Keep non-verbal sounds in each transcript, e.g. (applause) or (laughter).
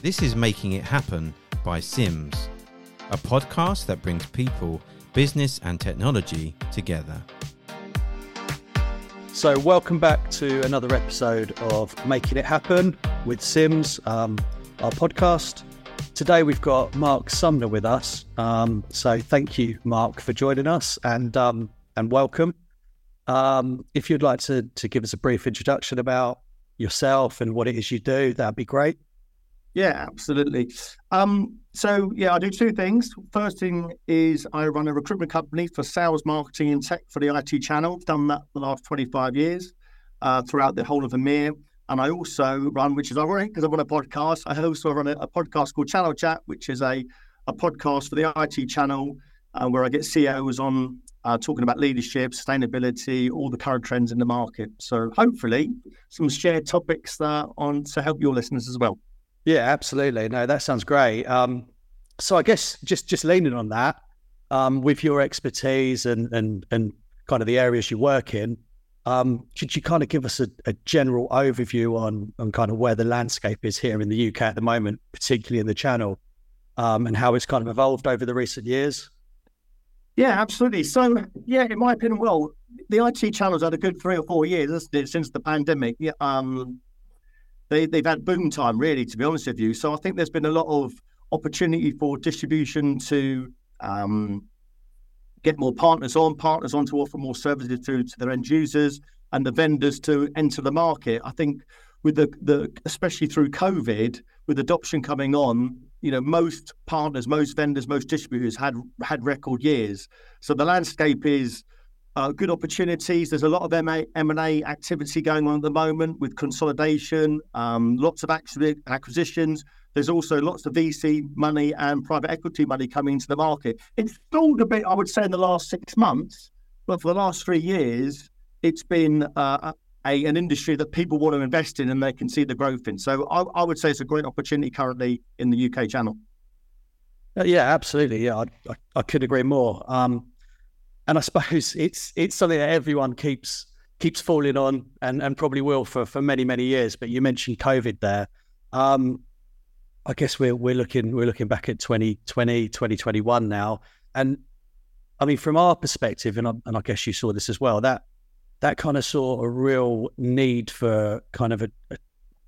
This is Making It Happen by Simms, a podcast that brings people, business, and technology together. So, welcome back to another episode of Making It Happen with Simms, um, our podcast. Today we've got Marc Sumner with us. Um, so, thank you, Mark, for joining us and um, and welcome. Um, if you'd like to to give us a brief introduction about yourself and what it is you do, that'd be great. Yeah, absolutely. Um, so yeah, I do two things. First thing is I run a recruitment company for sales, marketing, and tech for the IT channel. I've done that the last 25 years uh, throughout the whole of EMEA. And I also run, which is ironic because I run a podcast. I also run a, a, podcast called Channel Chat, which is a, a podcast for the IT channel uh, where I get CEOs on uh, talking about leadership, sustainability, all the current trends in the market. So hopefully, some shared topics that on to help your listeners as well. Yeah, absolutely. No, that sounds great. Um, so I guess just just leaning on that, um, with your expertise and and and kind of the areas you work in, um, could you kind of give us a, a, general overview on on kind of where the landscape is here in the UK at the moment, particularly in the channel, um, and how it's kind of evolved over the recent years? Yeah, absolutely. So, yeah, in my opinion, well, the IT channel's had a good three or four years since the pandemic. Yeah, um, they, they've had boom time, really, to be honest with you. So I think there's been a lot of opportunity for distribution to um, get more partners on, partners on to offer more services to, to their end users and the vendors to enter the market. I think with the, the especially through COVID, with adoption coming on, you know, most partners, most vendors, most distributors had had record years. So the landscape is uh, good opportunities. There's a lot of M&A activity going on at the moment with consolidation, um, lots of acquisitions. There's also lots of VC money and private equity money coming into the market. It's stalled a bit, I would say, in the last six months, but for the last three years, it's been uh, a, an industry that people want to invest in and they can see the growth in. So I, I would say it's a great opportunity currently in the UK channel. Uh, yeah, absolutely. Yeah, I, I, I could agree more. Um, and I suppose it's it's something that everyone keeps keeps falling on and, and probably will for, for many many years. But you mentioned COVID there. Um, I guess we're we're looking we're looking back at 2020 2021 now, and I mean from our perspective, and I, and I guess you saw this as well that that kind of saw a real need for kind of a, a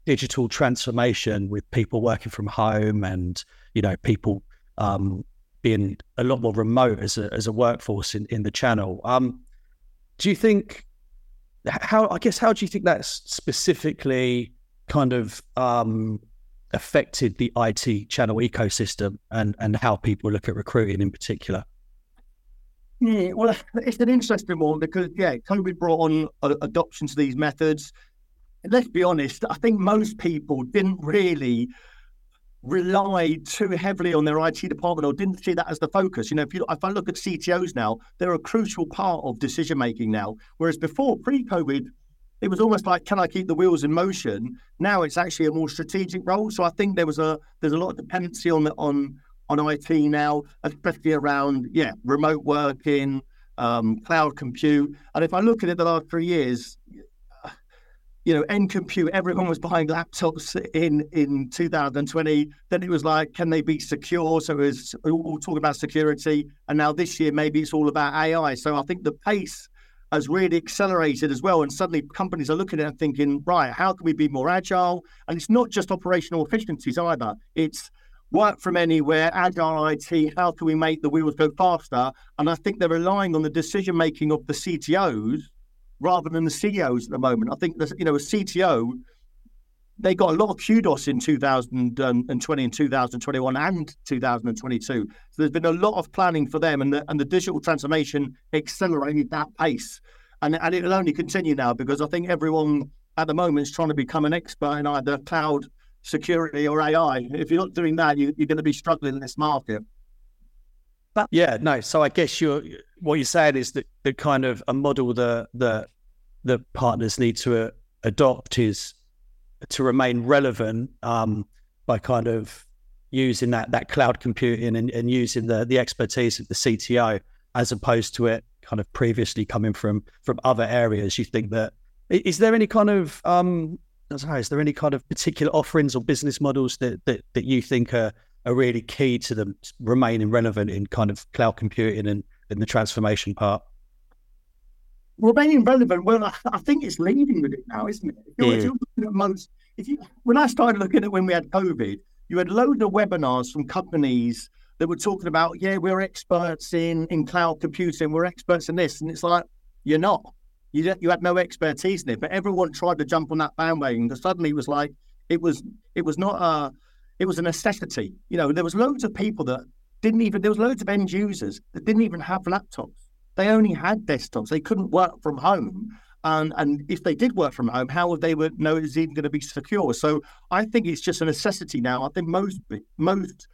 digital transformation with people working from home and you know people um, being a lot more remote as a as a workforce in, in the channel. Um, do you think how I guess how do you think that's specifically kind of um, affected the IT channel ecosystem and and how people look at recruiting in particular? Yeah, well, (laughs) it's an interesting one because yeah, COVID brought on adoption to these methods. Let's be honest, I think most people didn't really relied too heavily on their IT department or didn't see that as the focus. You know, if you if I look at CTOs now, they're a crucial part of decision making now. Whereas before, pre-COVID, it was almost like, can I keep the wheels in motion? Now it's actually a more strategic role. So I think there was a there's a lot of dependency on on on IT now, especially around yeah remote working, um, cloud compute. And if I look at it the last three years, you know, end compute, everyone was buying laptops in in 2020. Then it was like, can they be secure? So it was all talking about security. And now this year, maybe it's all about AI. So I think the pace has really accelerated as well. And suddenly companies are looking at it and thinking, right, how can we be more agile? And it's not just operational efficiencies either. It's work from anywhere, agile IT, how can we make the wheels go faster? And I think they're relying on the decision making of the CTOs rather than the CEOs at the moment. I think that you know a CTO they got a lot of kudos in 2020 and 2021 and 2022. So there's been a lot of planning for them, and the, and the digital transformation accelerated that pace. And, and it will only continue now because I think everyone at the moment is trying to become an expert in either cloud security or AI. If you're not doing that, you, you're going to be struggling in this market. Yeah, no. So I guess you're what you're saying is that the kind of a model that the the partners need to uh, adopt is to remain relevant um, by kind of using that that cloud computing and, and using the the expertise of the CTO as opposed to it kind of previously coming from from other areas. You think that is there any kind of um, know, is there any kind of particular offerings or business models that that, that you think are are really key to them remaining relevant in kind of cloud computing and, and the transformation part? Remaining relevant, well, I, I think it's leading with it now, isn't it? If you're, if you're looking at most, if you when I started looking at when we had COVID, you had loads of webinars from companies that were talking about, yeah, we're experts in in cloud computing, we're experts in this, and it's like you're not. You you had no expertise in it, but everyone tried to jump on that bandwagon because suddenly it was like it was it was not a it was a necessity. You know, there was loads of people that didn't even there was loads of end users that didn't even have laptops. They only had desktops. They couldn't work from home. And, and if they did work from home, how would they know it's even going to be secure? So I think it's just a necessity now. I think most most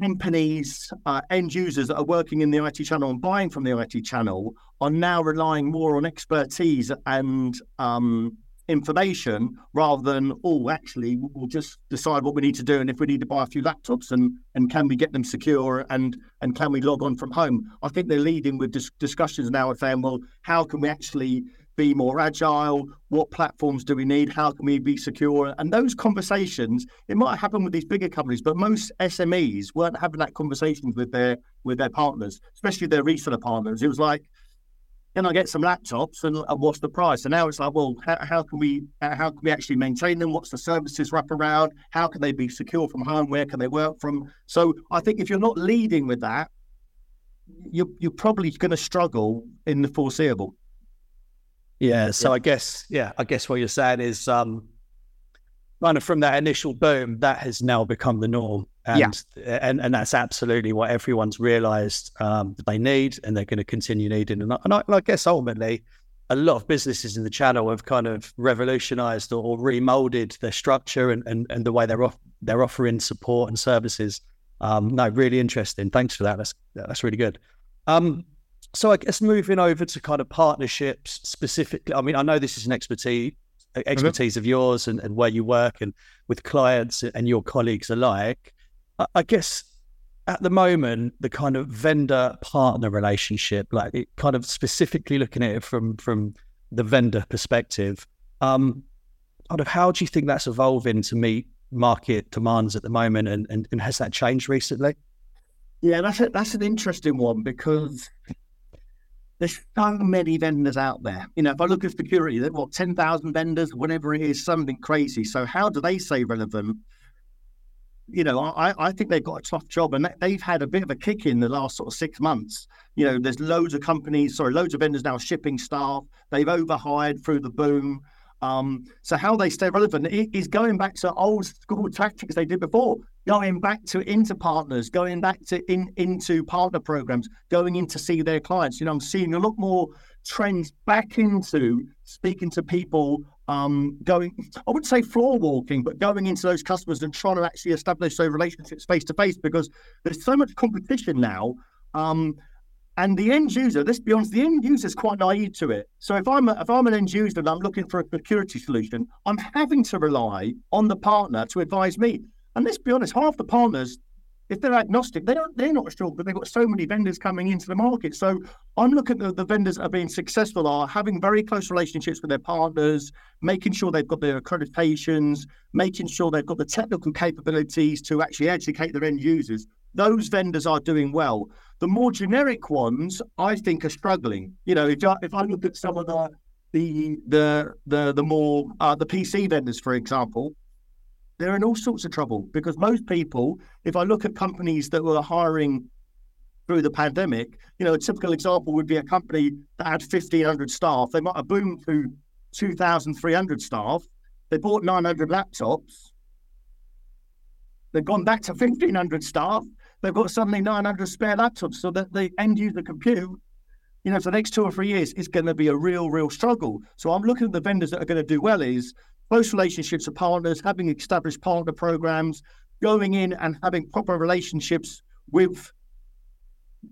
companies, uh, end users that are working in the IT channel and buying from the IT channel are now relying more on expertise and um, information rather than, oh, actually, we'll just decide what we need to do. And if we need to buy a few laptops and, and can we get them secure and, and can we log on from home? I think they're leading with dis- discussions now and saying, well, how can we actually be more agile? What platforms do we need? How can we be secure? And those conversations, it might happen with these bigger companies, but most SMEs weren't having that conversation with their with their partners, especially their reseller partners. It was like, can I get some laptops and, and what's the price? And now it's like, well, how, how, can we how can we actually maintain them? What's the services wrap around? How can they be secure from home? Where can they work from? So I think if you're not leading with that, you're you're probably going to struggle in the foreseeable. Yeah. So yeah. I guess, yeah, I guess what you're saying is um, kind of from that initial boom, that has now become the norm. And, yeah. and, and that's absolutely what everyone's realized um, they need and they're going to continue needing. And I, and I, and I guess ultimately, a lot of businesses in the channel have kind of revolutionized or, or remolded their structure and, and, and the way they're off, they're offering support and services. Um, no, really interesting. Thanks for that. That's that's really good. Um, so I guess moving over to kind of partnerships specifically. I mean, I know this is an expertise expertise mm-hmm. of yours and, and where you work and with clients and your colleagues alike. I, guess at the moment, the kind of vendor partner relationship, like it kind of specifically looking at it from from the vendor perspective, um, kind of how do you think that's evolving to meet market demands at the moment, and and, and has that changed recently? Yeah, that's a, that's an interesting one because there's so many vendors out there. You know, if I look at security, there what ten thousand vendors, whatever it is, something crazy. So how do they stay relevant? You know, I, I think they've got a tough job, and they've had a bit of a kick in the last sort of six months. You know, there's loads of companies, sorry, loads of vendors now shipping staff. They've overhired through the boom. Um, so how they stay relevant is going back to old school tactics they did before, going back to into partners, going back to in into partner programs, going in to see their clients. You know, I'm seeing a lot more trends back into speaking to people, um, going I wouldn't say floor walking, but going into those customers and trying to actually establish those relationships face to face because there's so much competition now. Um, and the end user, let's be honest, the end user is quite naive to it. So if I'm a, if I'm an end user and I'm looking for a security solution, I'm having to rely on the partner to advise me. And let's be honest, half the partners, if they're agnostic, they don't they're not sure, but they've got so many vendors coming into the market. So I'm looking at the, the vendors that are being successful are having very close relationships with their partners, making sure they've got their accreditations, making sure they've got the technical capabilities to actually educate their end users. Those vendors are doing well. The more generic ones, I think, are struggling. You know, if I, if I look at some of the the the the, the more uh, the PC vendors, for example, they're in all sorts of trouble because most people, if I look at companies that were hiring through the pandemic, you know, a typical example would be a company that had 1,500 staff. They might have boomed to 2,300 staff. They bought 900 laptops. They've gone back to 1,500 staff they've got suddenly 900 spare laptops so that the end user compute, you know, for the next two or three years is going to be a real, real struggle. So I'm looking at the vendors that are going to do well is close relationships with partners, having established partner programs, going in and having proper relationships with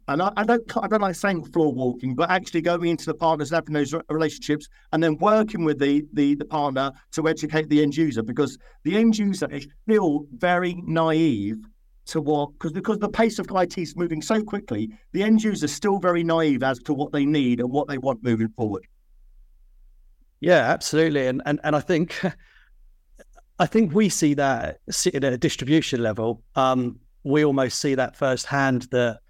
and I, I, don't I don't like saying floor walking, but actually going into the partners, having those relationships, and then working with the, the the partner to educate the end user because the end user is still very naive to what because because the pace of IT is moving so quickly, the end user is still very naive as to what they need and what they want moving forward. Yeah, absolutely, and and and I think (laughs) I think we see that at a distribution level. Um, we almost see that firsthand that,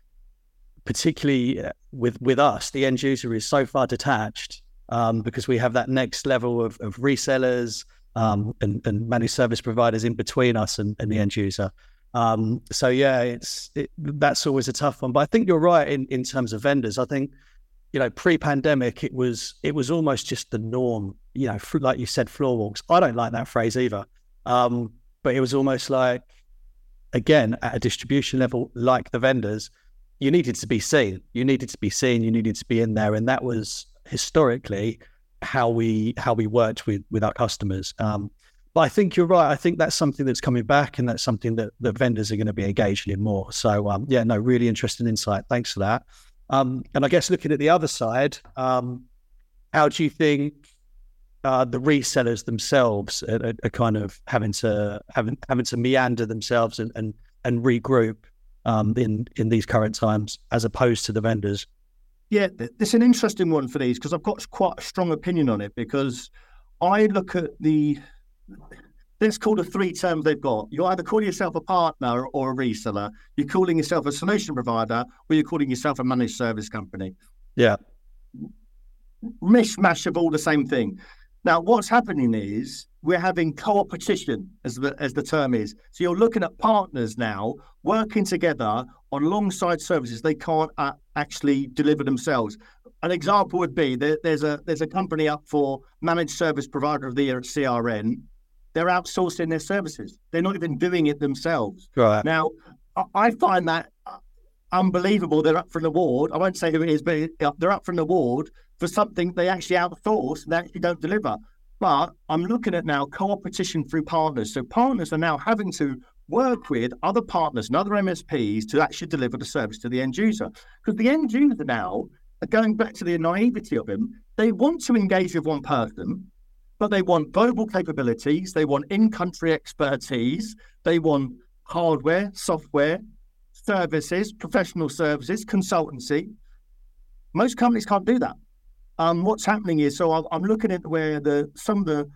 particularly uh, with with us, the end user is so far detached um, because we have that next level of, of resellers um, and, and, managed service providers in between us and, and the end user. Um, so yeah, it's it, that's always a tough one. But I think you're right in, in terms of vendors. I think you know pre-pandemic it was it was almost just the norm. You know, like you said, floor walks. I don't like that phrase either. Um, but it was almost like again at a distribution level, like the vendors, you needed to be seen. You needed to be seen. You needed to be in there, and that was historically how we how we worked with with our customers. Um, but I think you're right. I think that's something that's coming back, and that's something that that vendors are going to be engaged in more. So um, yeah, no, really interesting insight. Thanks for that. Um, and I guess looking at the other side, um, how do you think uh, the resellers themselves are, are, kind of having to having having to meander themselves and and, and regroup um, in in these current times, as opposed to the vendors? Yeah, it's an interesting one for these because I've got quite a strong opinion on it because I look at the let's call the three terms they've got. You're either call yourself a partner or a reseller, you're calling yourself a solution provider, or you're calling yourself a managed service company. Yeah. Mishmash of all the same thing. Now, what's happening is we're having co-opetition, as the, as the term is. So you're looking at partners now working together on alongside services they can't uh, actually deliver themselves. An example would be there, there's a there's a company up for managed service provider of the year at CRN. They're outsourcing their services. They're not even doing it themselves. Right. Now, I find that unbelievable. They're up for an award. I won't say who it is, but they're up for an award for something they actually outsource and they actually don't deliver. But I'm looking at now co-opetition through partners. So partners are now having to work with other partners and other MSPs to actually deliver the service to the end user. Because the end user now, are going back to the naivety of him, they want to engage with one person, but they want global capabilities, they want in-country expertise, they want hardware, software, services, professional services, consultancy. Most companies can't do that. Um, what's happening is, so I'm looking at where the some of the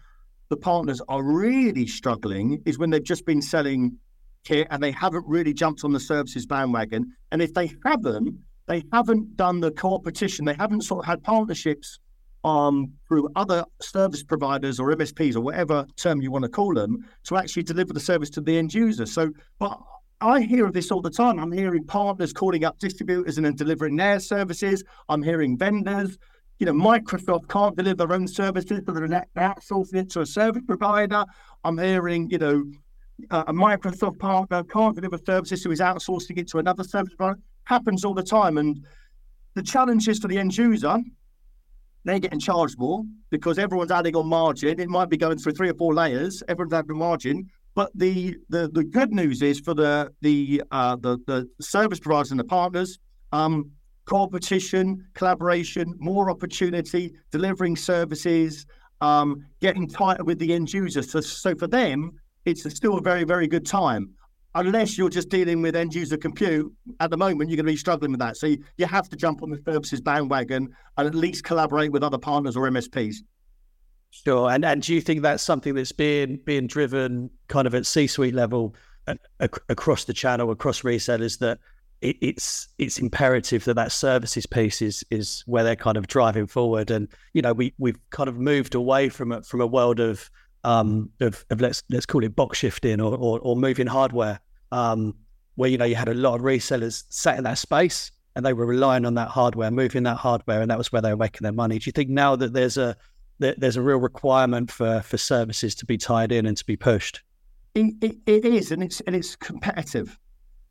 the partners are really struggling is when they've just been selling kit and they haven't really jumped on the services bandwagon. And if they haven't, they haven't done the co-opetition. They haven't sort of had partnerships um, through other service providers or MSPs or whatever term you want to call them to actually deliver the service to the end user. So, but I hear of this all the time. I'm hearing partners calling up distributors and then delivering their services. I'm hearing vendors you know, Microsoft can't deliver their own services, so they're outsourcing it to a service provider. I'm hearing, you know, a Microsoft partner can't deliver services, so he's outsourcing it to another service provider. Happens all the time. And the challenge is for the end user, they're getting charged more because everyone's adding on margin. It might be going through three or four layers. Everyone's adding margin. But the the, the good news is for the the uh, the the service providers and the partners, um, competition, collaboration, more opportunity, delivering services, um, getting tighter with the end users. So, so for them, it's still a very, very good time. Unless you're just dealing with end user compute, at the moment, you're going to be struggling with that. So you, you have to jump on the services bandwagon and at least collaborate with other partners or MSPs. Sure. And and do you think that's something that's being being driven kind of at C-suite level uh, across the channel, across resellers that it, it's it's imperative that that services piece is is where they're kind of driving forward. And you know, we we've kind of moved away from a, from a world of um of, of let's let's call it box shifting or or, or moving hardware, um, where you know you had a lot of resellers sat in that space and they were relying on that hardware, moving that hardware, and that was where they were making their money. Do you think now that there's a that there's a real requirement for for services to be tied in and to be pushed? it, it, it is, and it's and it's competitive.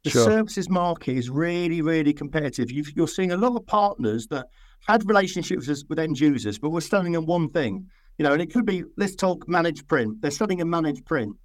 The sure. services market is really, really competitive. you are seeing a lot of partners that had relationships with end users, but were standing on one thing. You know, and it could be let's talk managed print. They're selling a managed print.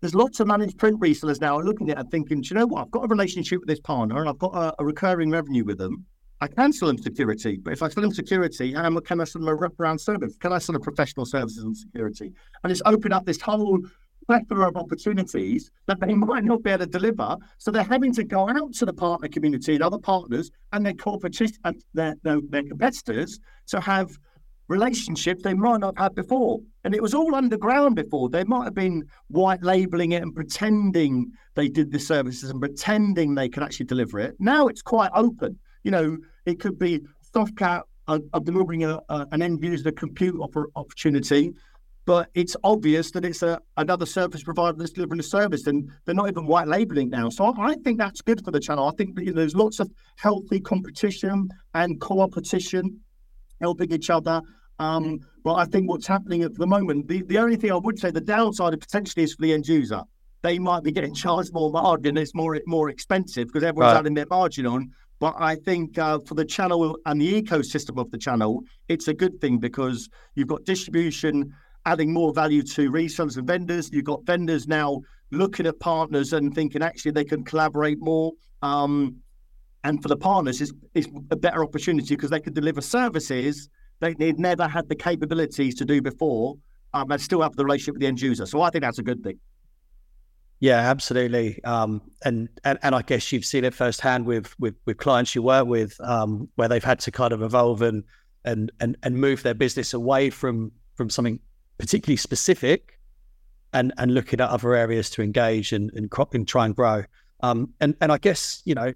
There's lots of managed print resellers now looking at it and thinking, do you know what? I've got a relationship with this partner and I've got a, a recurring revenue with them. I can sell them security, but if I sell them security, how can I sell them a wraparound service? Can I sell them professional services and security? And it's opened up this whole plethora of opportunities that they (laughs) might not be able to deliver. So they're having to go out to the partner community and other partners and their corporate and their, their, their competitors to have relationships they might not have had before. And it was all underground before. They might have been white labeling it and pretending they did the services and pretending they could actually deliver it. Now it's quite open. You know, it could be Softcat uh, delivering a, uh, an end user compute opportunity, but it's obvious that it's a, another service provider that's delivering a service and they're not even white labeling now. So I, I think that's good for the channel. I think you know, there's lots of healthy competition and co-opetition helping each other. Um, but I think what's happening at the moment, the, the only thing I would say, the downside of potentially is for the end user. They might be getting charged more margin. It's more more expensive because everyone's right. adding their margin on. But I think uh, for the channel and the ecosystem of the channel, it's a good thing because you've got distribution adding more value to resellers and vendors. You've got vendors now looking at partners and thinking actually they can collaborate more. Um, and for the partners, it's, it's a better opportunity because they can deliver services they, they've never had the capabilities to do before um, and still have the relationship with the end user. So I think that's a good thing. Yeah, absolutely. Um, and, and and I guess you've seen it firsthand with with, with clients you work with, um, where they've had to kind of evolve and and and and move their business away from from something particularly specific, and and looking at other areas to engage and and, and try and grow. Um, and and I guess you know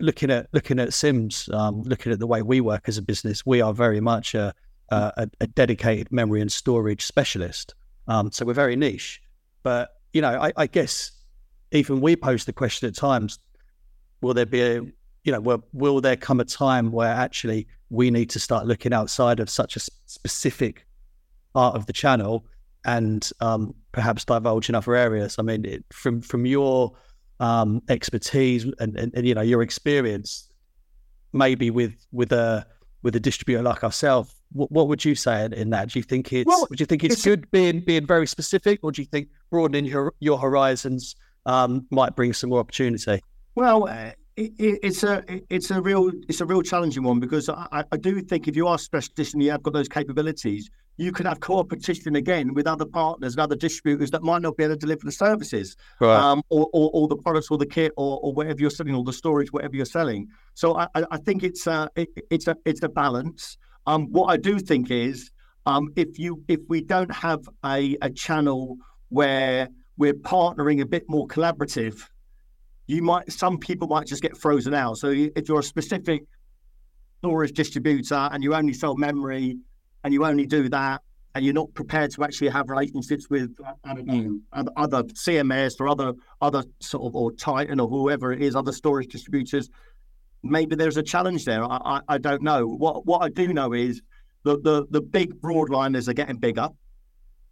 looking at looking at Simms, um, looking at the way we work as a business, we are very much a, a, a dedicated memory and storage specialist. Um, so we're very niche. But you know, I, I, guess even we pose the question at times: Will there be a you know, will, will there come a time where actually we need to start looking outside of such a specific part of the channel and um, perhaps divulge in other areas? I mean, it, from from your um, expertise and, and, and, you know your experience, maybe with with a with a distributor like ourselves, what, what would you say in, in, that? Do you think it's well, would you think it's, it's, good being being very specific, or do you think broadening your your horizons um, might bring some more opportunity? Well, uh, it, it's a it's a real it's a real challenging one because I, I do think if you are a specialist and you have got those capabilities, you could have competition again with other partners and other distributors that might not be able to deliver the services right. um, or, or, or, the products or the kit or, or whatever you're selling or the storage, whatever you're selling. So I, I think it's a, it, it's a it's a balance. Um, what I do think is um, if you if we don't have a, a channel where we're partnering a bit more collaborative, you might some people might just get frozen out. So if you're a specific storage distributor and you only sell memory and you only do that and you're not prepared to actually have relationships with I don't know mm. other CMS or other other sort of or Titan or whoever it is, other storage distributors, maybe there's a challenge there. I, I, I don't know. What what I do know is the the the big broadliners are getting bigger.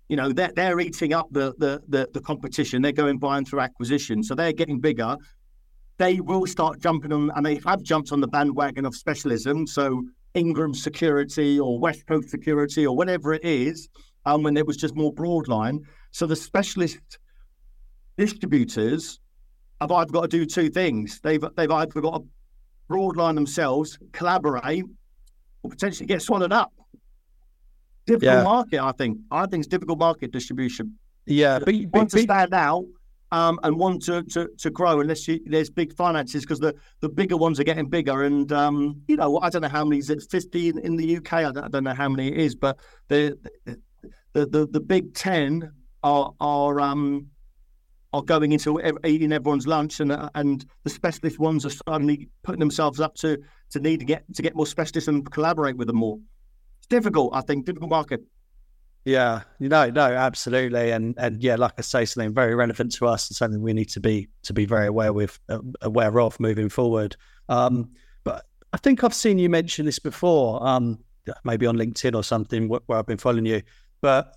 You know, they're they're eating up the the the, the competition. They're going buying through acquisition, so they're getting bigger. They will start jumping on, and they have jumped on the bandwagon of specialism. So Ingram Security or West Coast Security or whatever it is, um, when it was just more broadline. So the specialist distributors have either got to do two things. They've they've either got to broadline themselves, collaborate, or potentially get swallowed up. Difficult yeah. market, I think. I think it's difficult market distribution. Yeah, but, but want to stand out um, and want to, to, to grow unless you, there's big finances because the, the bigger ones are getting bigger. And, um, you know, I don't know how many is it, 50 in, in the UK? I don't, I don't, know how many it is, but the, the, the, the big 10 are, are, um, are going into eating everyone's lunch and and the specialist ones are suddenly putting themselves up to to need to get to get more specialists and collaborate with them more. It's difficult, I think, difficult market. Yeah, no, no, absolutely, and and yeah, like I say, something very relevant to us and something we need to be to be very aware with uh, aware of moving forward. Um, but I think I've seen you mention this before, um, maybe on LinkedIn or something where I've been following you. But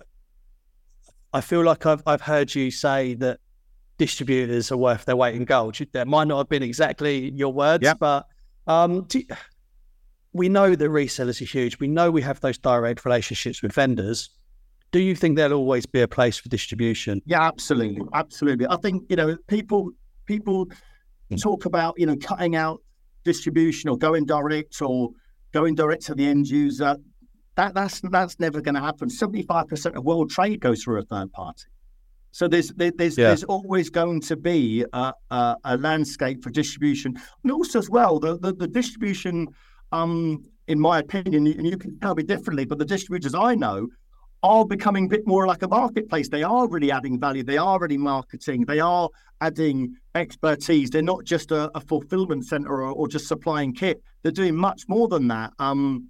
I feel like I've I've heard you say that distributors are worth their weight in gold. That might not have been exactly your words, yep. but um, you, we know that resellers are huge. We know we have those direct relationships with vendors do you think there'll always be a place for distribution? Yeah, absolutely, absolutely. I think you know people people talk about you know cutting out distribution or going direct or going direct to the end user. That that's that's never going to happen. Seventy five percent of world trade goes through a third party. So there's there's yeah. there's always going to be a, a, a, landscape for distribution, and also as well the the, the distribution um, in my opinion, and you can tell me differently, but the distributors I know are becoming a bit more like a marketplace. They are really adding value. They are really marketing. They are adding expertise. They're not just a, a fulfillment center or, or, just supplying kit. They're doing much more than that. Um,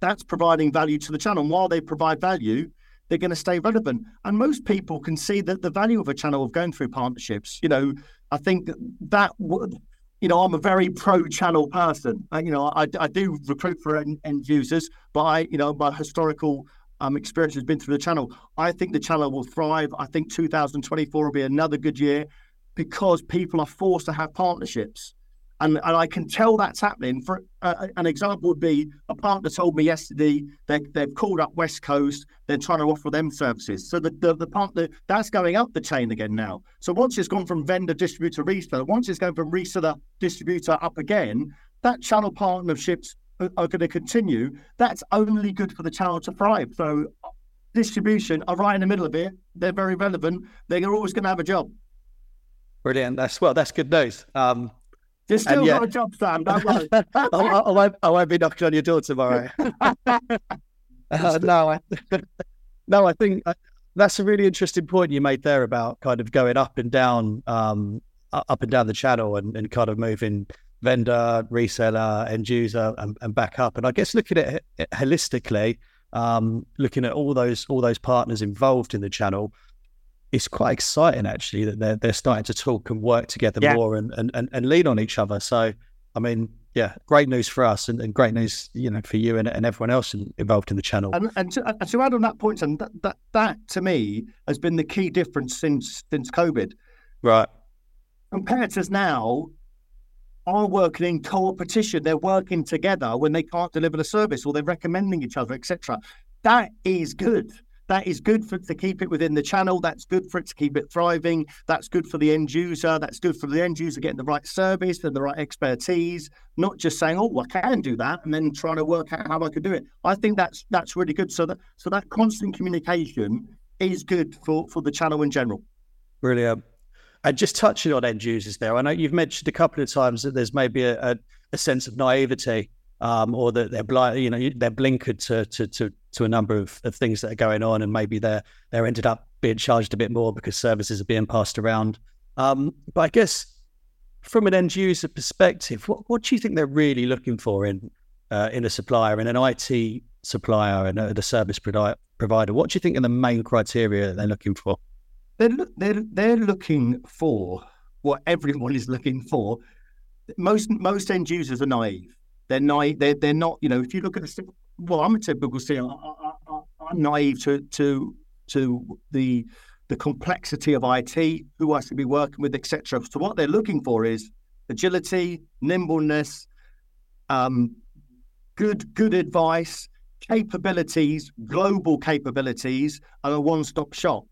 that's providing value to the channel. And while they provide value, they're going to stay relevant. And most people can see that the value of a channel of going through partnerships. You know, I think that would, you know, I'm a very pro channel person. You know, I, I do recruit for end, end users, but I, you know, my historical um, experience has been through the channel. I think the channel will thrive. I think 2024 will be another good year because people are forced to have partnerships. And, and I can tell that's happening. For uh, an example would be a partner told me yesterday they, they've called up West Coast. They're trying to offer them services. So the, the, the partner that's going up the chain again now. So once it's gone from vendor distributor reseller, once it's going from reseller distributor up again, that channel partnerships are, going to continue. That's only good for the channel to thrive. So distribution are right in the middle of it. They're very relevant. They're always going to have a job. Brilliant. That's well. That's good news. Um, you still got a job, Sam. Don't (laughs) worry. I, I, won't, I won't be knocking on your door tomorrow. (laughs) uh, no, I, (laughs) no, I think uh, that's a really interesting point you made there about kind of going up and down, um, up and down the channel and, and kind of moving vendor, reseller, end user, and, and back up. And I guess looking at it holistically, um, looking at all those all those partners involved in the channel, it's quite exciting actually that they're they're starting to talk and work together yeah. more and, and, and and lean on each other. So I mean, yeah, great news for us and, and great news, you know, for you and, and everyone else in, involved in the channel. And, and, to, and to add on that point, and that, that that to me has been the key difference since since COVID. Right. Competitors now are working in competition. They're working together when they can't deliver the service or they're recommending each other, etc. That is good. That is good for to keep it within the channel. That's good for it to keep it thriving. That's good for the end user. That's good for the end user getting the right service and the right expertise. Not just saying, "Oh, I can do that," and then trying to work out how I could do it. I think that's that's really good. So that so that constant communication is good for for the channel in general. Brilliant. And just touching on end users there, I know you've mentioned a couple of times that there's maybe a, a, a sense of naivety um, or that they're blind, you know, they're blinkered to, to, to, to a number of, of things that are going on. And maybe they're, they're ended up being charged a bit more because services are being passed around. Um, but I guess from an end user perspective, what, what do you think they're really looking for in, uh, in a supplier, in an IT supplier and a, a service provider? What do you think are the main criteria that they're looking for? They're they're they're looking for what everyone is looking for. Most most end users are naive. They're naive. They're they're not. You know, if you look at the well, I'm a typical CEO. I, am naive to to to the the complexity of IT, who I should be working with, etc. So what they're looking for is agility, nimbleness, um, good good advice, capabilities, global capabilities, and a one-stop shop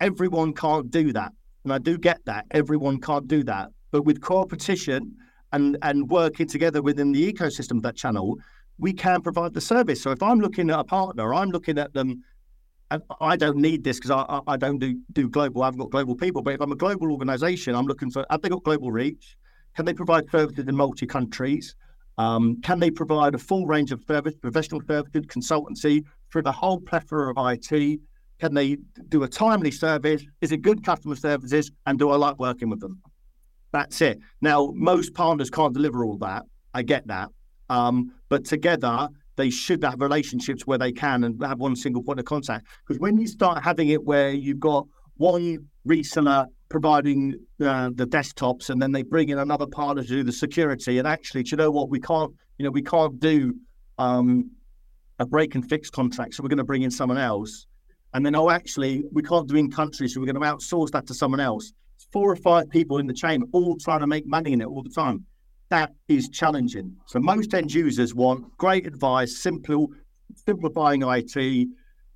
everyone can't do that. And I do get that. Everyone can't do that. But with cooperation and, and working together within the ecosystem of that channel, we can provide the service. So if I'm looking at a partner, I'm looking at them. I don't need this because I, I don't do, do global. I haven't got global people. But if I'm a global organization, I'm looking for have they got global reach? Can they provide services in multi countries? Um, can they provide a full range of service, professional services, consultancy through the whole plethora of IT? Can they do a timely service? Is it good customer services? And do I like working with them? That's it. Now, most partners can't deliver all that. I get that. Um, but together, they should have relationships where they can and have one single point of contact. Because when you start having it where you've got one reseller providing uh, the desktops and then they bring in another partner to do the security, and actually, do you know what? We can't, you know, we can't do um, a break and fix contract, so we're going to bring in someone else and then oh actually we can't do in country so we're going to outsource that to someone else. It's four or five people in the chain all trying to make money in it all the time. That is challenging. So most end users want great advice simple simplifying it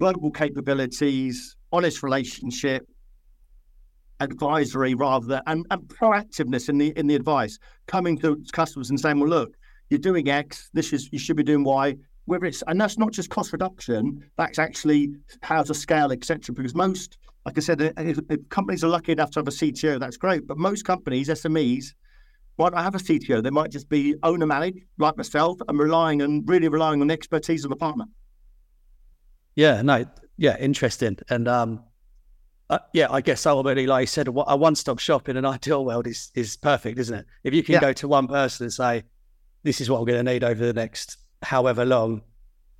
global capabilities honest relationship advisory rather than and, and proactiveness in the in the advice. Coming to customers and saying well look you're doing x this is you should be doing y whether it's and that's not just cost reduction, that's actually how to scale, etc. Because most, like I said, if, if, companies are lucky enough to have a CTO, that's great. But most companies, SMEs, might not have a CTO. They might just be owner managed, like myself, and relying and really relying on the expertise of the partner. Yeah, no, yeah, interesting. And um, uh, yeah, I guess ultimately, like I said, a, a one-stop shop in an (laughs) ideal world is is perfect, isn't it? If you can yeah. go to one person and say, "This is what I'm going to need over the next however long,"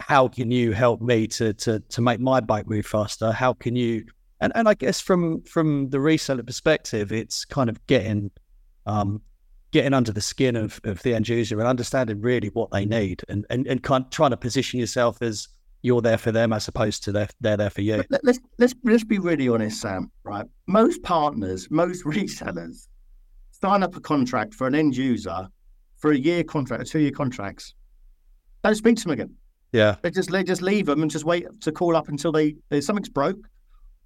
how can you help me to to to make my bike move faster? How can you? And and I guess from from the reseller perspective, it's kind of getting um, getting under the skin of, of the end user and understanding really what they need and and, and kind of trying to position yourself as you're there for them as opposed to they're, they're there for you. Let's let's let's be really honest, Sam. Right, most partners, most (laughs) resellers sign up a contract for an end user for a year contract, or two year contracts. Don't speak to them again. Yeah, they just they just leave them and just wait to call up until they something's broke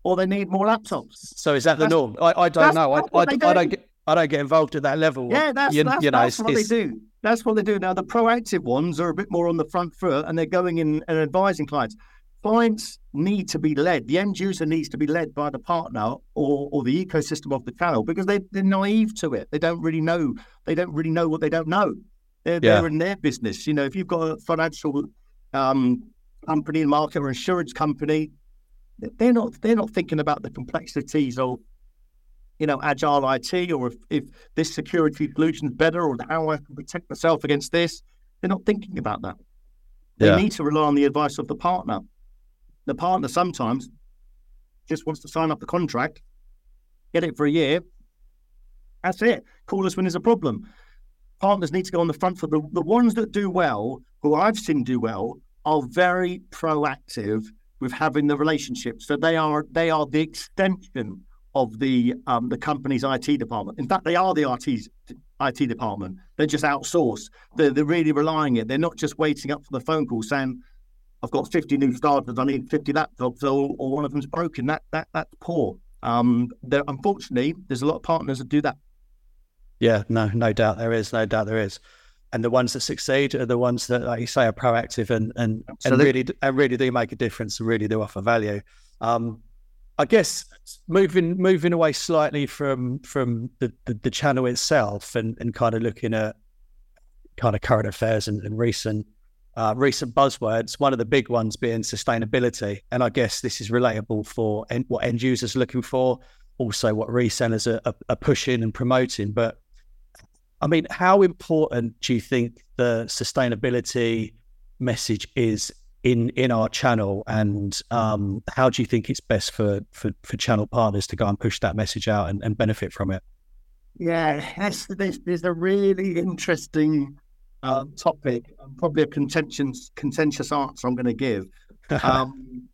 or they need more laptops. So is that the that's, norm? I, I don't know. I, I, I, don't get I don't get involved at that level. Yeah, that's, you, that's, you know, that's what they do. That's what they do. Now, the proactive ones are a bit more on the front foot and they're going in and advising clients. Clients need to be led. The end user needs to be led by the partner or, or the ecosystem of the channel because they, they're naive to it. They don't really know. They don't really know what they don't know. They're, yeah. they're in their business. You know, if you've got a financial um, company, and market, or insurance company, they're not they're not thinking about the complexities of you know, agile IT or if, if this security solution is better or how I can protect myself against this. They're not thinking about that. They yeah. need to rely on the advice of the partner. The partner sometimes just wants to sign up the contract, get it for a year. That's it. Call us when there's a problem. Partners need to go on the front foot. The, the ones that do well, who I've seen do well, are very proactive with having the relationship. So they are they are the extension of the um, the company's IT department. In fact, they are the RT's IT department. They're just outsourced. They're, they're really relying it. They're not just waiting up for the phone call saying, "I've got 50 new starters. I need 50 laptops," or, or one of them's broken. That that that's poor. Um, unfortunately, there's a lot of partners that do that. Yeah, no, no doubt there is. No doubt there is. And the ones that succeed are the ones that, like you say, are proactive and and, and really and really do make a difference and really do offer value. Um, I guess moving moving away slightly from from the, the, the, channel itself and, and kind of looking at kind of current affairs and, and recent uh, recent buzzwords. One of the big ones being sustainability, and I guess this is relatable for en- what end users are looking for, also what resellers are, are, are pushing and promoting. But I mean, how important do you think the sustainability message is in in our channel? And um, how do you think it's best for, for for channel partners to go and push that message out and, and benefit from it? Yeah that's this is a really interesting uh, topic probably a contentious contentious answer i'm going to give. (laughs) Um,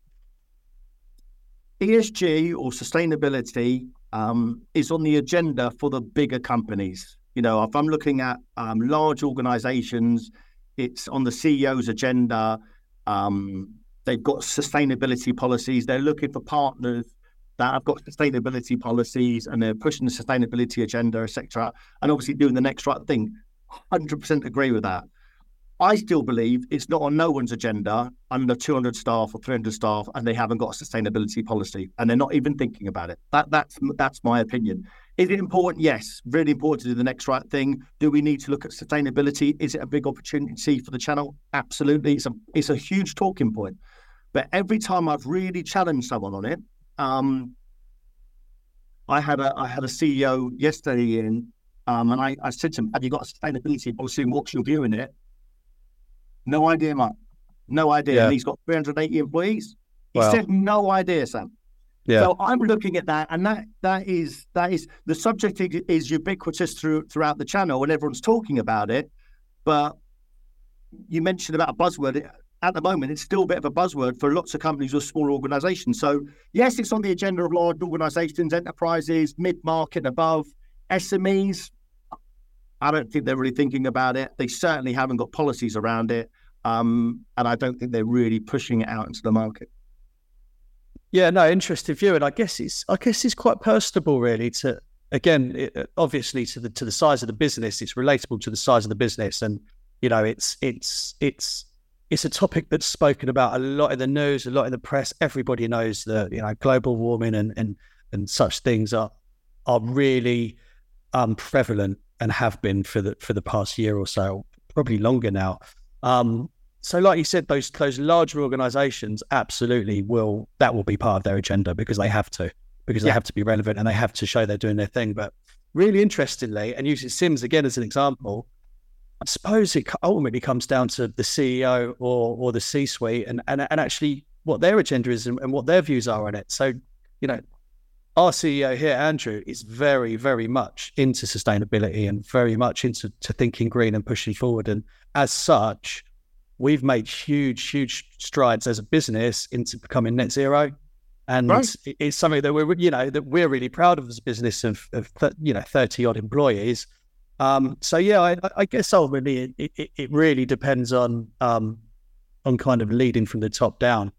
esg or sustainability um, is on the agenda for the bigger companies you know if i'm looking at um, large organizations it's on the ceo's agenda um, they've got sustainability policies. They're looking for partners that have got sustainability policies and they're pushing the sustainability agenda, etc. And obviously doing the next right thing. 100% agree with that. I still believe it's not on no one's agenda under 200 staff or 300 staff, and they haven't got a sustainability policy, and they're not even thinking about it. That that's that's my opinion. Is it important? Yes, really important to do the next right thing. Do we need to look at sustainability? Is it a big opportunity for the channel? Absolutely. It's a it's a huge talking point. But every time I've really challenged someone on it, um, I had a I had a CEO yesterday in, um, and I, I said to him, "Have you got a sustainability policy? What's your view in it?" No idea, Marc. No idea. Yeah. And he's got 380 employees. He wow. said no idea, Sam. Yeah. So I'm looking at that, and that that is that is the subject is ubiquitous through throughout the channel, and everyone's talking about it. But you mentioned about a buzzword. At the moment, it's still a bit of a buzzword for lots of companies or small organisations. So yes, it's on the agenda of large organisations, enterprises, mid market, above, SMEs. I don't think they're really thinking about it. They certainly haven't got policies around it. Um, and I don't think they're really pushing it out into the market. Yeah, no, interesting view, and I guess it's I guess it's quite personable, really. To again, it, obviously to the to the size of the business, it's relatable to the size of the business, and you know, it's it's it's it's a topic that's spoken about a lot in the news, a lot in the press. Everybody knows that you know global warming and and and such things are are really um, prevalent and have been for the for the past year or so, probably longer now. Um, so, like you said, those those larger organisations absolutely will that will be part of their agenda because they have to because they have to be relevant and they have to show they're doing their thing. But really interestingly, and using Simms again as an example, I suppose it ultimately comes down to the CEO or or the C suite and, and and actually what their agenda is and, and what their views are on it. So, you know, our CEO here, Andrew, is very, very much into sustainability and very much into thinking green and pushing forward. And as such, we've made huge, huge strides as a business into becoming net zero. And right. it's something that we're, you know, that we're really proud of as a business of, of you know, 30 odd employees. Um, so yeah, I, I guess ultimately it, it, it, really depends on, um, on kind of leading from the top down.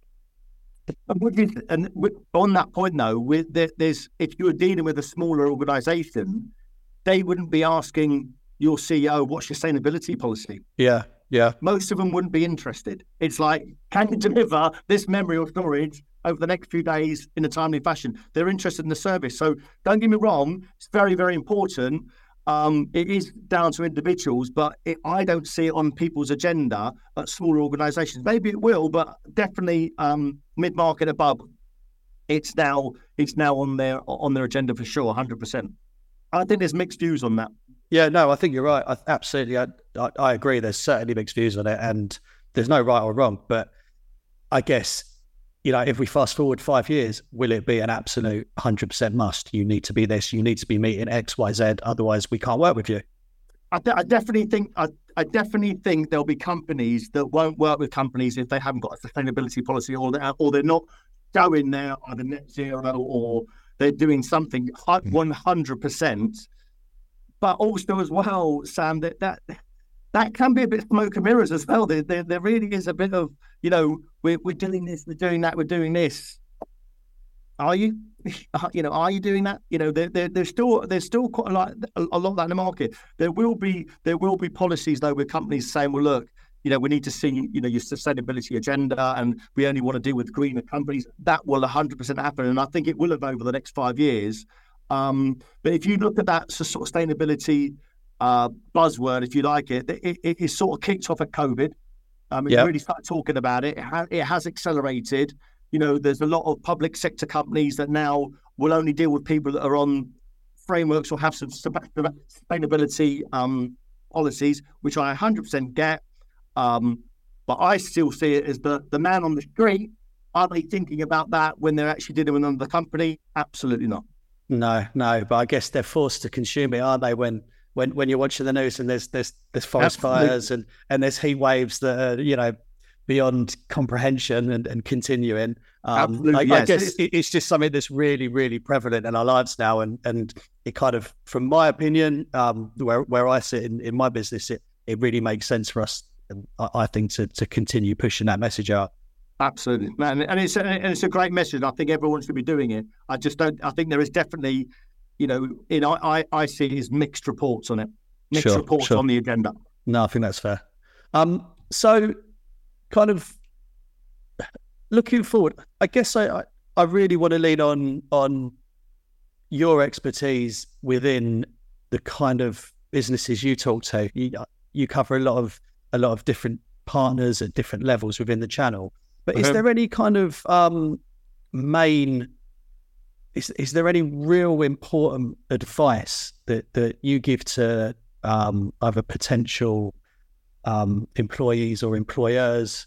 And on that point, though, with there's if you were dealing with a smaller organisation, they wouldn't be asking your CEO what's your sustainability policy. Yeah, yeah. Most of them wouldn't be interested. It's like, can you deliver this memory or storage over the next few days in a timely fashion? They're interested in the service. So don't get me wrong, it's very, very important. Um, it is down to individuals, but it, I don't see it on people's agenda at smaller organisations. Maybe it will, but definitely um, mid market above. It's now it's now on their on their agenda for sure, hundred percent. I think there's mixed views on that. Yeah, no, I think you're right. I, absolutely, I, I, I agree. There's certainly mixed views on it, and there's no right or wrong. But I guess you know, if we fast forward five years, will it be an absolute hundred percent must? You need to be this. You need to be meeting X, Y, Z. Otherwise, we can't work with you. I, I definitely think I, I, definitely think there'll be companies that won't work with companies if they haven't got a sustainability policy or they're, or they're not going there either net zero or they're doing something mm. one hundred percent but also as well, Sam, that that that can be a bit smoke and mirrors as well. There, there, there really is a bit of, you know, we're, we're doing this, we're doing that, we're doing this. Are you? (laughs) Uh, you know, are you doing that? You know, there, there, there's still there's still quite a lot a, a lot of that in the market. There will be there will be policies though with companies saying, well, look, you know, we need to see, you know, your sustainability agenda and we only want to deal with greener companies. That will 100% happen. And I think it will have over the next five years. Um, but if you look at that sort of sustainability uh, buzzword, if you like it, it, it, it, sort of kicked off at COVID. Um, it yep. really started talking about it. It, ha- it has accelerated. You know, there's a lot of public sector companies that now will only deal with people that are on frameworks or have some sustainability um, policies, which I 100% get. Um, but I still see it as the, the man on the street. Are they thinking about that when they're actually dealing with another company? Absolutely not. No, no, but I guess they're forced to consume it, aren't they? When when when you're watching the news and there's there's there's forest Absolutely. fires and and there's heat waves that are you know beyond comprehension and, and continuing. Um, Absolutely, I, yes. I guess it's just something that's really really prevalent in our lives now, and and it kind of, from my opinion, um, where where I sit in, in my business, it it really makes sense for us, I, I think, to to continue pushing that message out. Absolutely, and, and it's a, and it's a great message. I think everyone should be doing it. I just don't. I think there is definitely, you know, in I I see is mixed reports on it, mixed sure, reports sure. on the agenda. No, I think that's fair. Um, so kind of looking forward, I guess I, I, I really want to lean on on your expertise within the kind of businesses you talk to. You, you cover a lot of a lot of different partners at different levels within the channel. But is there any kind of um, main? Is is there any real important advice that that you give to um, either potential um, employees or employers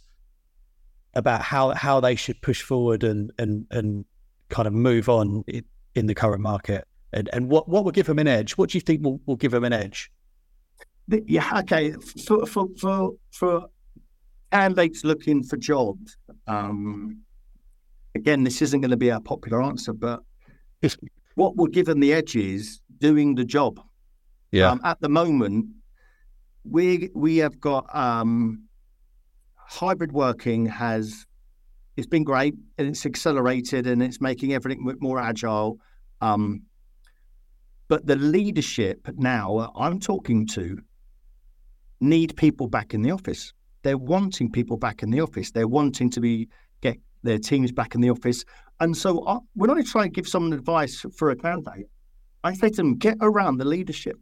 about how how they should push forward and and and kind of move on in, in the current market? And and what what will give them an edge? What do you think will, will give them an edge? Yeah, okay. For for for for candidates looking for jobs, um, again, this isn't going to be a popular answer, but what we're them the edge is doing the job. Yeah. Um, at the moment, we we have got um, hybrid working has it's been great and it's accelerated and it's making everything more agile. Um, but the leadership now I'm talking to need people back in the office. They're wanting people back in the office. They're wanting to be get their teams back in the office. And so I, when I try and give someone advice for a candidate, I say to them, get around the leadership.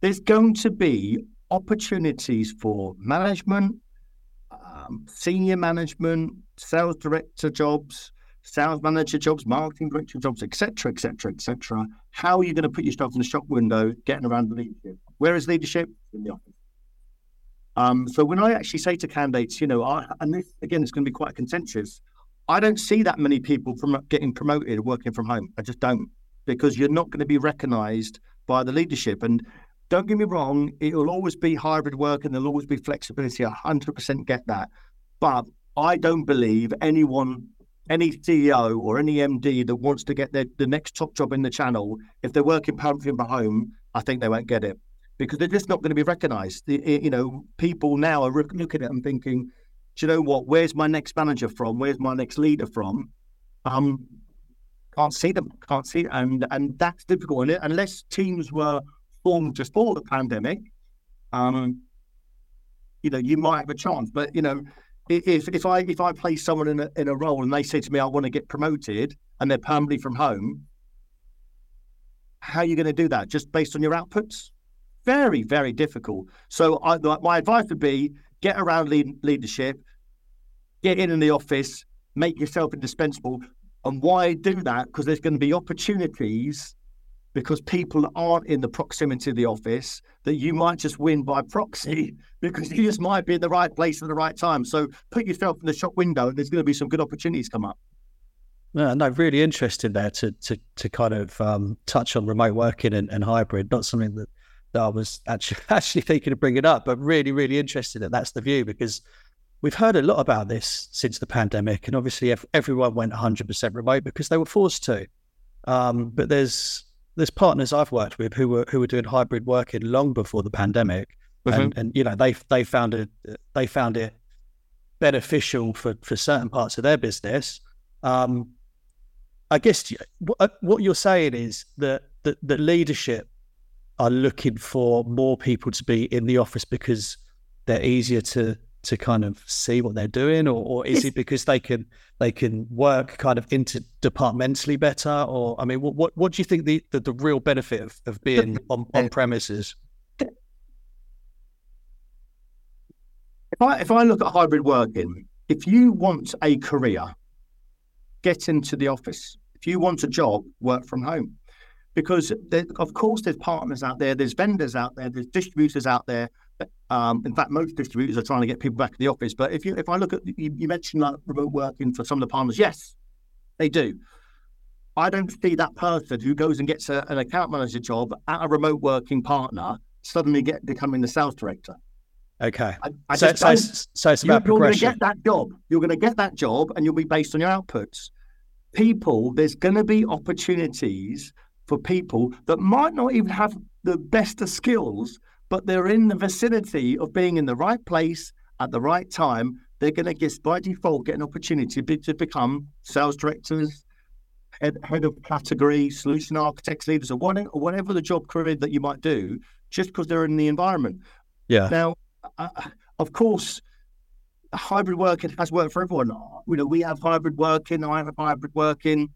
there's going to be opportunities for management, um, senior management, sales director jobs, sales manager jobs, marketing director jobs, etc., etc., etc. How are you going to put yourself in the shop window, getting around the leadership? Where is leadership in the office? Um, so when I actually say to candidates, you know, I, and this again it's going to be quite contentious. I don't see that many people from getting promoted working from home. I just don't, because you're not going to be recognised by the leadership. And don't get me wrong, it will always be hybrid work and there'll always be flexibility. I 100% get that. But I don't believe anyone, any CEO or any MD that wants to get their, the next top job in the channel, if they're working from home, I think they won't get it because they're just not going to be recognised. You know, people now are looking at them thinking, do you know what? Where's my next manager from? Where's my next leader from? Um, can't see them, can't see, and and that's difficult. And unless teams were formed just before the pandemic, um, you know, you might have a chance. But you know, if if I if I place someone in a in a role and they say to me, I want to get promoted, and they're permanently from home, how are you going to do that? Just based on your outputs? Very, very difficult. So I, my advice would be get around lead, leadership, get in in the office, make yourself indispensable. And why do that? Because there's going to be opportunities because people aren't in the proximity of the office that you might just win by proxy (laughs) because you just might be in the right place at the right time. So put yourself in the shop window and there's going to be some good opportunities come up. Yeah, no, really interesting there to to to kind of um, touch on remote working and, and hybrid. Not something that, that I was actually (laughs) actually thinking of bringing it up, but really, really interested that that's the view because we've heard a lot about this since the pandemic, and obviously everyone went 100% remote because they were forced to. Um, but there's there's partners I've worked with who were who were doing hybrid working long before the pandemic, mm-hmm. and and you know they they found it they found it beneficial for for certain parts of their business. Um, I guess what you're saying is that that the leadership are looking for more people to be in the office because they're easier to to kind of see what they're doing, or, or is it because they can they can work kind of interdepartmentally better? Or I mean, what what, what do you think the, the, the real benefit of, of being (laughs) on, on premises? If I if I look at hybrid working, if you want a career, get into the office. If you want a job, work from home. Because there, of course there's partners out there, there's vendors out there, there's distributors out there um, in fact, most distributors are trying to get people back to the office. But if you if I look at you, you mentioned like remote working for some of the partners, yes, they do. I don't see that person who goes and gets a, an account manager job at a remote working partner suddenly get becoming the sales director. Okay. I, I so, so, so, it's about you're, you're going to get that job. You're going to get that job, and you'll be based on your outputs. People, there's going to be opportunities for people that might not even have the best of skills, but they're in the vicinity of being in the right place at the right time, they're going to get by default get an opportunity to become sales directors, head, head of category, solution architects, leaders, or whatever, or whatever the job career that you might do, just because they're in the environment. Yeah. Now, uh, of course, hybrid working has worked for everyone. You know, we have hybrid working. I have hybrid working.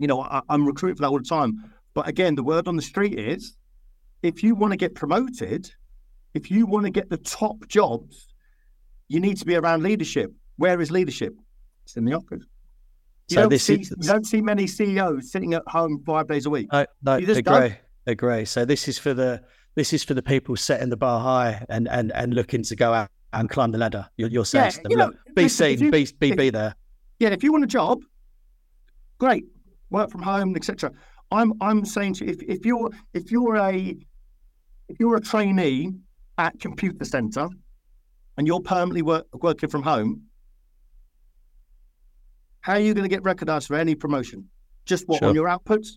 You know, I, I'm recruiting for that all the time. But again, the word on the street is if you want to get promoted, if you want to get the top jobs, you need to be around leadership. Where is leadership? It's in the office. You, so don't, this see, is... you don't see many CEOs sitting at home five days a week. No, no, agree, don't. agree. So this is for the this is for the people setting the bar high and and and looking to go out and climb the ladder. You're, you're saying yeah, to them, look, know, be seen, you, be be, if, be there. Yeah, if you want a job, great, work from home, etc. I'm I'm saying to you, if, if you're if you're a if you're a trainee at Computacenter and you're permanently work, working from home, how are you going to get recognized for any promotion? Just what sure. on your outputs?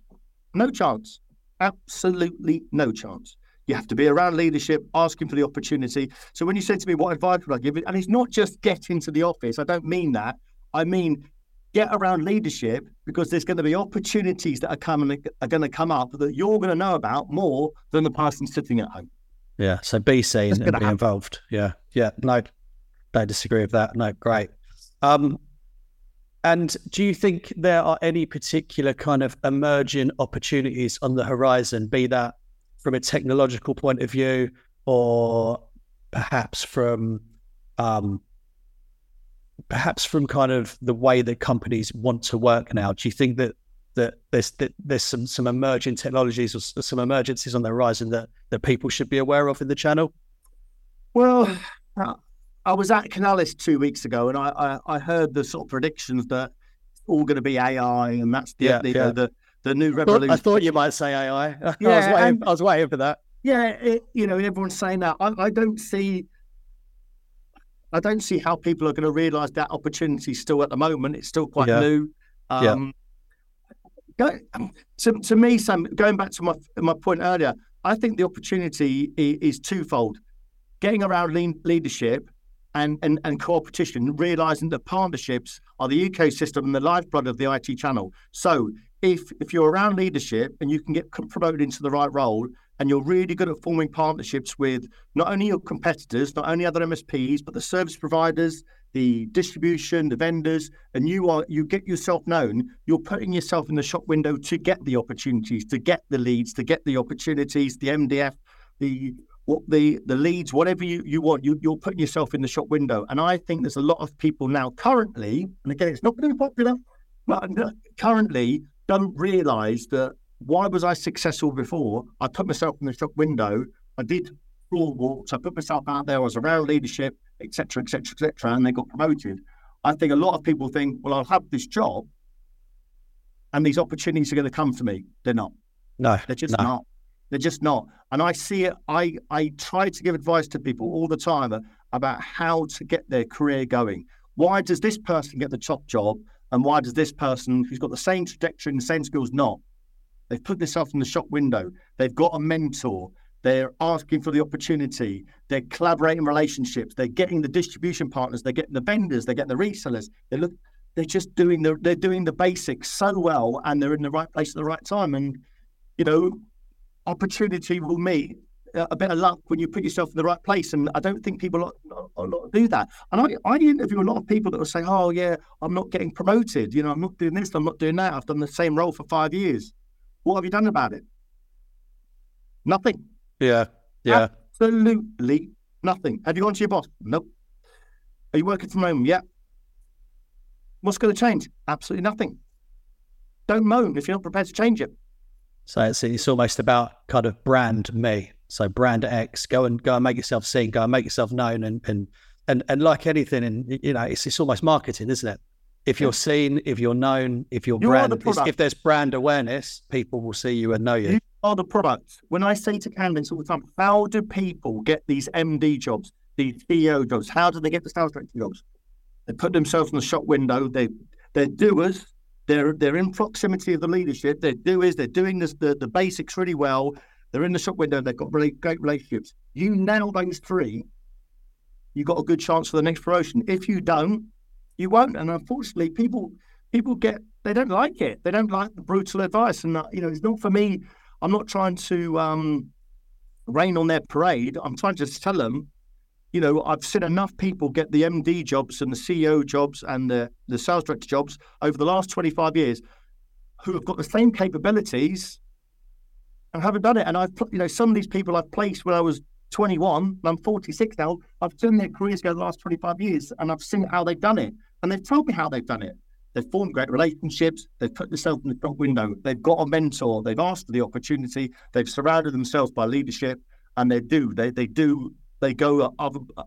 No chance. Absolutely no chance. You have to be around leadership, asking for the opportunity. So when you say to me, what advice would I give? And it's not just get into the office. I don't mean that. I mean get around leadership because there's going to be opportunities that are coming are going to come up that you're going to know about more than the person sitting at home. Yeah. So be seen and be happen. involved. Yeah. Yeah. No, don't disagree with that. No, great. Um, and do you think there are any particular kind of emerging opportunities on the horizon, be that from a technological point of view, or perhaps from um, perhaps from kind of the way that companies want to work now? Do you think that that there's that there's some some emerging technologies or some emergencies on the horizon that that people should be aware of in the channel? Well, uh, I was at Canalys two weeks ago, and I, I, I heard the sort of predictions that it's all going to be AI, and that's the Yeah, the, yeah. the, the new I thought, revolution. I thought you might say AI. (laughs) I was Yeah, waiting. and- I was waiting for that. Yeah, it, you know, everyone's saying that. I, I don't see, I don't see how people are going to realise that opportunity still at the moment. It's still quite Yeah. new. Yeah. Um, go, to, to me, Sam, going back to my my point earlier, I think the opportunity is, is twofold: getting around lean, leadership and and and competition, realising that partnerships are the ecosystem and the lifeblood of the IT channel. So if if you're around leadership and you can get promoted into the right role and you're really good at forming partnerships with not only your competitors, not only other MSPs, but the service providers, the distribution, the vendors, and you are you get yourself known, you're putting yourself in the shop window to get the opportunities, to get the leads, to get the opportunities, the MDF, the what the the leads, whatever you, you want, you, you're putting yourself in the shop window. And I think there's a lot of people now currently, and again, it's not going to be popular, but currently don't realise that why was I successful before? I put myself in the shop window. I did floor walks. I put myself out there. I was around leadership, etc., etc., etc., and they got promoted. I think a lot of people think, well, I'll have this job, and these opportunities are going to come to me. They're not. No, They're just no. not. They're just not. And I see it. I I try to give advice to people all the time about how to get their career going. Why does this person get the top job, and why does this person who's got the same trajectory and the same skills not? They've put themselves in the shop window. They've got a mentor. They're asking for the opportunity. They're collaborating relationships. They're getting the distribution partners. They're getting the vendors. They're getting the resellers. They look. They're just doing the. They're doing the basics so well, and they're in the right place at the right time. And you know, opportunity will meet uh, a bit of luck when you put yourself in the right place. And I don't think people a lot, do that. And I, I interview a lot of people that will say, "Oh yeah, I'm not getting promoted. You know, I'm not doing this. I'm not doing that. I've done the same role for five years. What have you done about it? Nothing. Yeah, yeah. Absolutely nothing. Have you gone to your boss? Nope. Are you working from home? Yeah. What's going to change? Absolutely nothing. Don't moan if you're not prepared to change it. So it's it's almost about kind of brand me. So brand X, go and go and make yourself seen, go and make yourself known, and and and and like anything, and you know, it's it's almost marketing, isn't it? If you're seen, if you're known, if your You brand, the if there's brand awareness, people will see you and know you. You are the product. When I say to candidates all the time, how do people get these MD jobs, these CEO jobs? How do they get the sales director jobs? They put themselves in the shop window. They they're doers. They're they're in proximity of the leadership. They're doers. They're doing this, the the basics really well. They're in the shop window. They've got really great relationships. You nail those three, you got a good chance for the next promotion. If you don't, you won't. And unfortunately, people people get they don't like it. They don't like the brutal advice. And uh, you know, it's not for me. I'm not trying to um, rain on their parade. I'm trying to just tell them, you know, I've seen enough people get the MD jobs and the CEO jobs and the, the sales director jobs over the last 25 years who have got the same capabilities and haven't done it. And I've, you know, some of these people I've placed when I was 21, and I'm 46 now. I've seen their careers go the last 25 years and I've seen how they've done it. And they've told me how they've done it. They've formed great relationships. They've put themselves in the top window. They've got a mentor. They've asked for the opportunity. They've surrounded themselves by leadership, and they do. They they do. They go.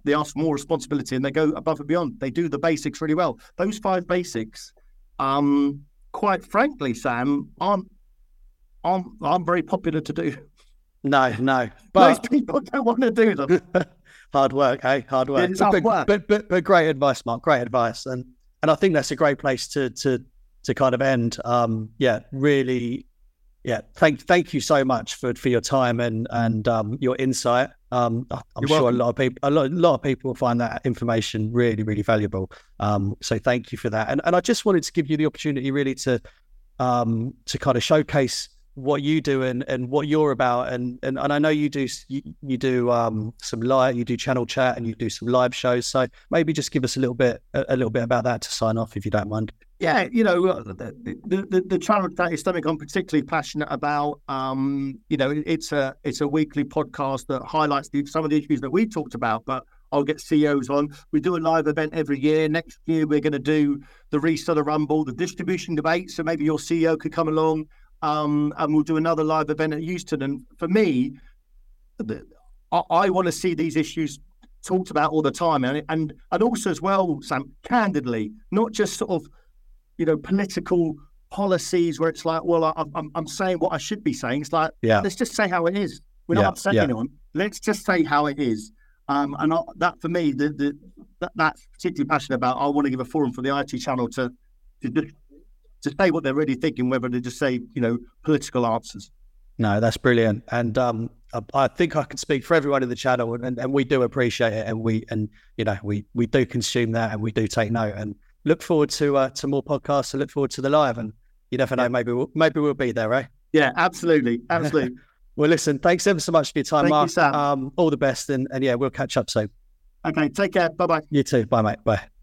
They ask for more responsibility, and they go above and beyond. They do the basics really well. Those five basics, um, quite frankly, Sam, aren't aren't, aren't very popular to do. No, no, Most but people don't want to do them. (laughs) hard work, hey, hard work. It's but, work. But, but but great advice, Marc. Great advice, and and I think that's a great place to to to kind of end. Um, yeah, really, yeah. Thank thank you so much for for your time and and um your insight. Um, I'm You're sure welcome. a lot of people a lot, a lot of people will find that information really really valuable. Um, so thank you for that. And and I just wanted to give you the opportunity really to um to kind of showcase what you do and, and what you're about and, and and I know you do you, you do um some live you do channel chat and you do some live shows so maybe just give us a little bit a, a little bit about that to sign off if you don't mind yeah you know uh, the the, the, the channel chat is something I'm particularly passionate about um you know it's a it's a weekly podcast that highlights the, some of the issues that we talked about but I'll get CEOs on. We do a live event every year. Next year, we're going to do the Reseller Rumble, the distribution debate. So maybe your CEO could come along um, and we'll do another live event at Houston. And for me, the, I, I want to see these issues talked about all the time, and and and also as well, Sam, candidly, not just sort of you know political policies where it's like, well, I, I'm I'm saying what I should be saying. It's like, yeah, let's just say how it is. We're yeah, not upsetting yeah. anyone. Let's just say how it is. Um, and I, that for me, the, the that, that's particularly passionate about. I want to give a forum for the IT channel to to just to say what they're really thinking, whether they just say you know political answers. No, that's brilliant, and um, I, I think I can speak for everyone in the channel, and, and we do appreciate it, and we and you know we we do consume that, and we do take note, and look forward to uh, to more podcasts, and look forward to the live, and you never know, Yeah. maybe we'll, maybe we'll be there, right? Yeah, absolutely, absolutely. (laughs) Well, listen, thanks ever so much for your time, Thank you, Mark. Sam. Um, all the best, and, and yeah, we'll catch up soon. okay, take care. Bye bye. You too. Bye, mate. Bye.